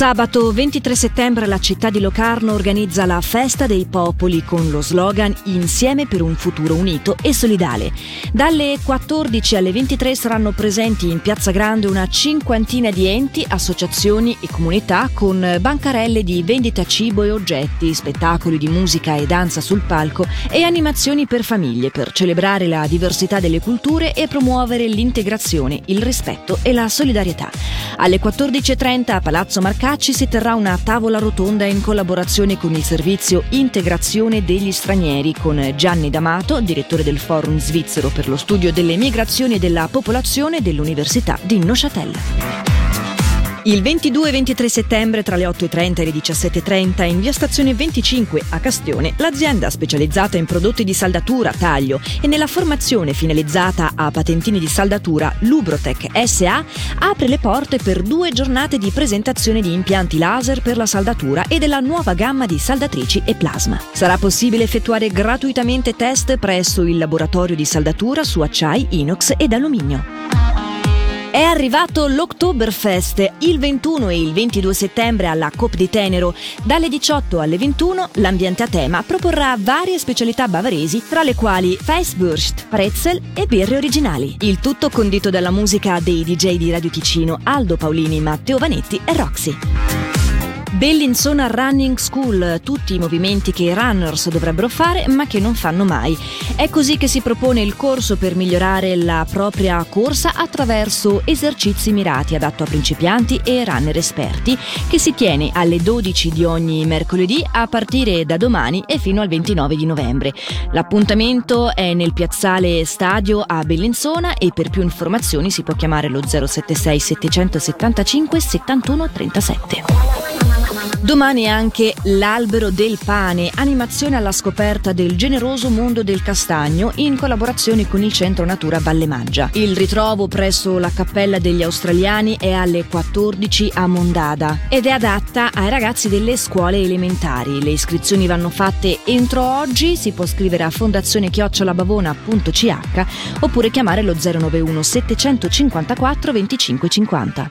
Sabato 23 settembre la città di Locarno organizza la Festa dei Popoli con lo slogan Insieme per un futuro unito e solidale. Dalle 14 alle 23 saranno presenti in Piazza Grande una cinquantina di enti, associazioni e comunità con bancarelle di vendita cibo e oggetti, spettacoli di musica e danza sul palco e animazioni per famiglie per celebrare la diversità delle culture e promuovere l'integrazione, il rispetto e la solidarietà. Alle 14.30 a Palazzo Marcano Cacci si terrà una tavola rotonda in collaborazione con il servizio Integrazione degli Stranieri con Gianni D'Amato, direttore del Forum svizzero per lo studio delle migrazioni e della popolazione dell'Università di Neuchâtel. Il 22 e 23 settembre tra le 8.30 e le 17.30 in via Stazione 25 a Castione, l'azienda specializzata in prodotti di saldatura, taglio e nella formazione finalizzata a patentini di saldatura Lubrotec SA apre le porte per due giornate di presentazione di impianti laser per la saldatura e della nuova gamma di saldatrici e plasma. Sarà possibile effettuare gratuitamente test presso il laboratorio di saldatura su acciai, inox ed alluminio. È arrivato l'Oktoberfest il 21 e il 22 settembre alla Cop di Tenero. Dalle 18 alle 21 l'ambiente a tema proporrà varie specialità bavaresi, tra le quali Feisswurst, pretzel e birre originali. Il tutto condito dalla musica dei DJ di Radio Ticino, Aldo Paolini, Matteo Vanetti e Roxy. Bellinzona Running School, tutti i movimenti che i runners dovrebbero fare ma che non fanno mai. È così che si propone il corso per migliorare la propria corsa attraverso esercizi mirati adatto a principianti e runner esperti che si tiene alle 12 di ogni mercoledì a partire da domani e fino al 29 di novembre. L'appuntamento è nel piazzale Stadio a Bellinzona e per più informazioni si può chiamare lo 076 775 71 37. Domani anche l'Albero del Pane, animazione alla scoperta del generoso mondo del castagno in collaborazione con il Centro Natura Valle Maggia. Il ritrovo presso la Cappella degli Australiani è alle 14 a Mondada ed è adatta ai ragazzi delle scuole elementari. Le iscrizioni vanno fatte entro oggi, si può scrivere a fondazione-bavona.ch oppure chiamare lo 091 754 2550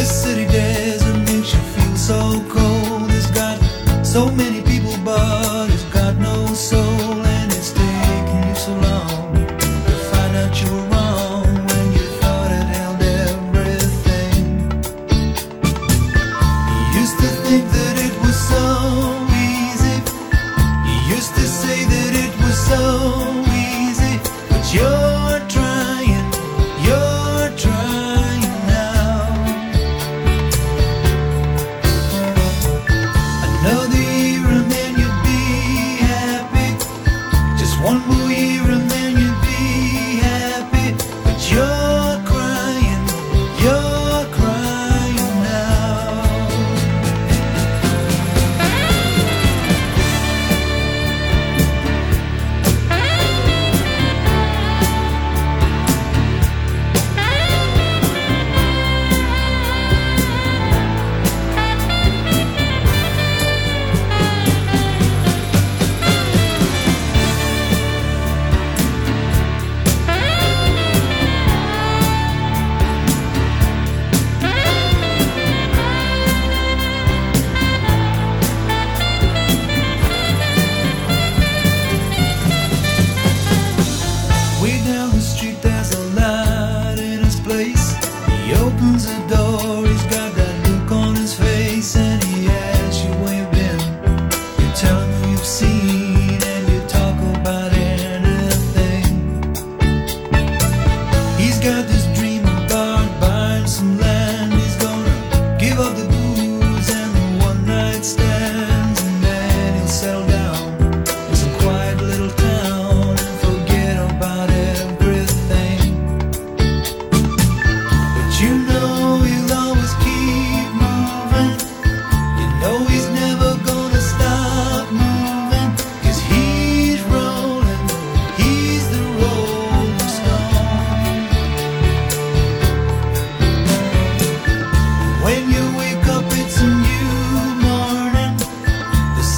This city desert makes you feel so cold. It's got so many.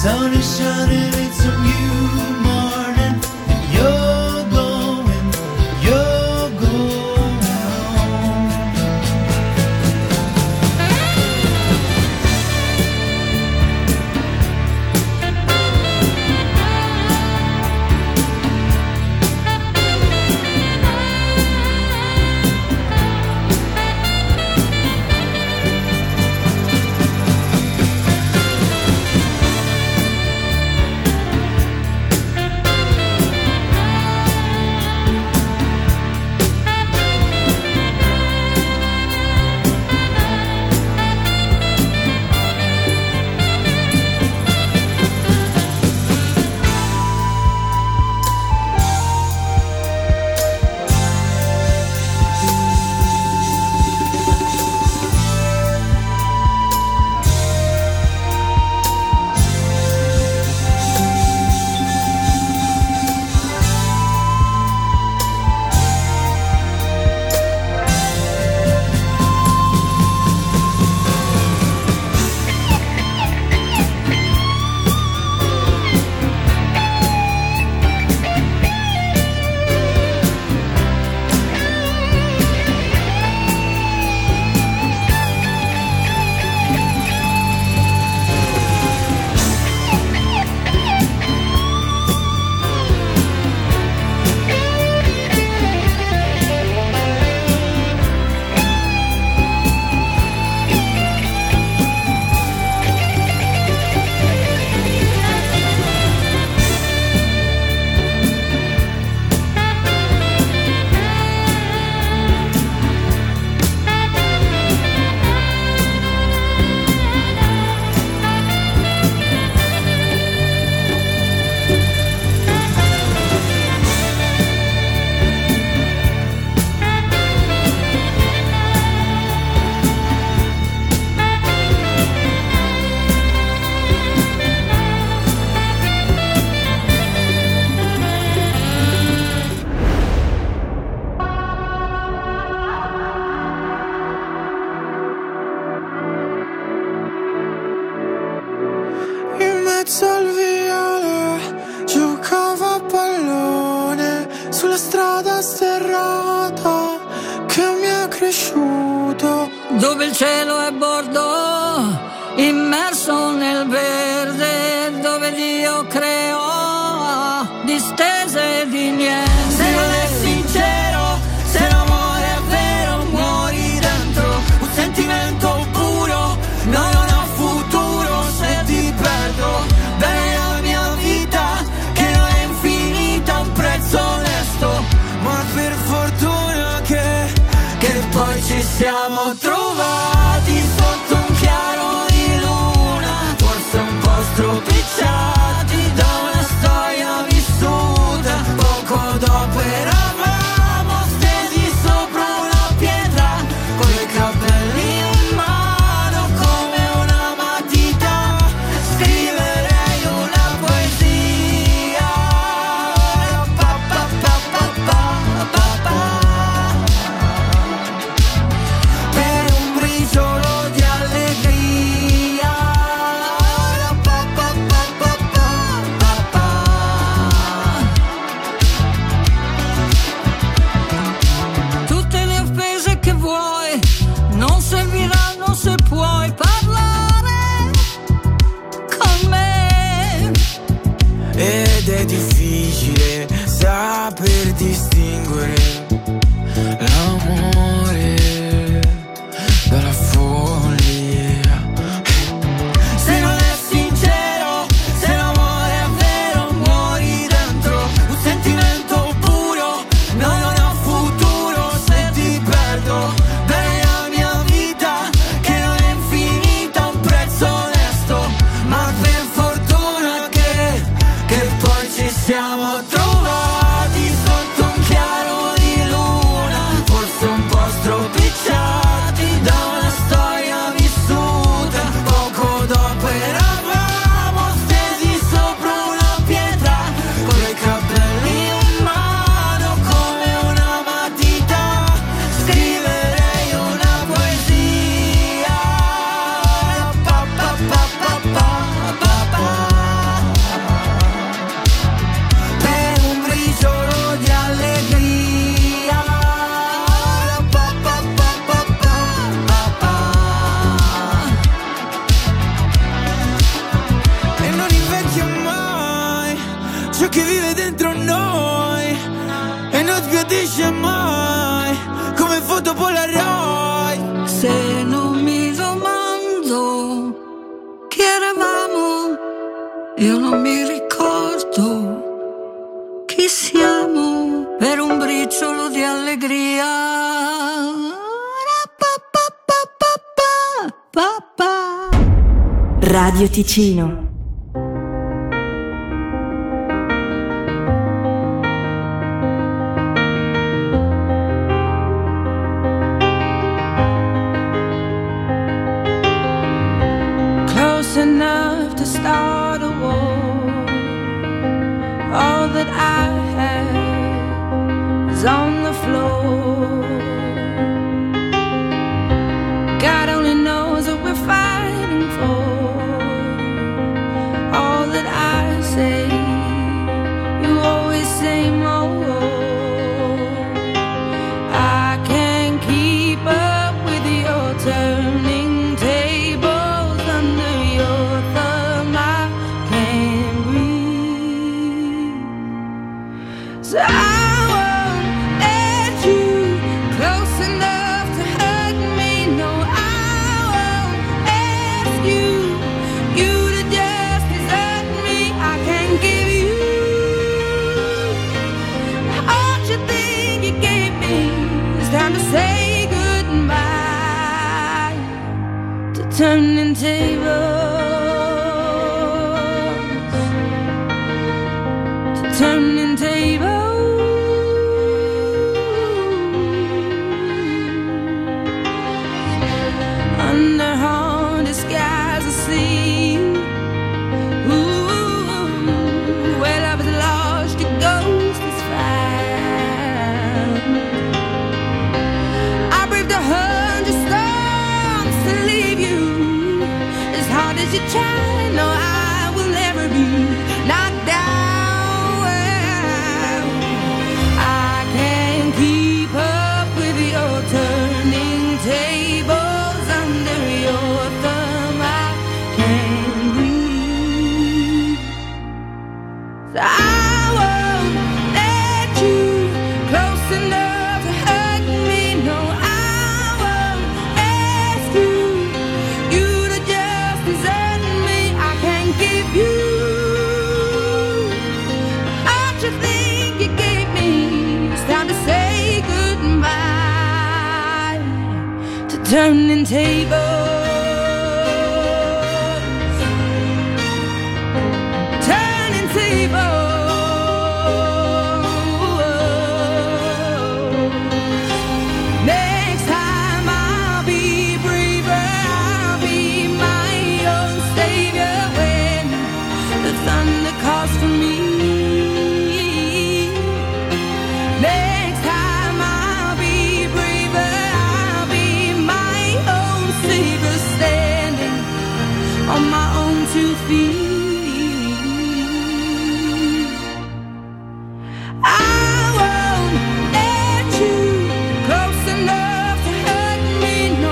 sun is shining, it's a new morning. dove il cielo è bordo, immerso nel verde, dove Dio creò distese di niente. Io non mi ricordo chi siamo per un briciolo di allegria. Radio Ticino God only knows what we're fighting for. All that I say, you always say more. I can't keep up with your turning tables under your thumb. I can't breathe. So I turning tables to turning tables. turning tables.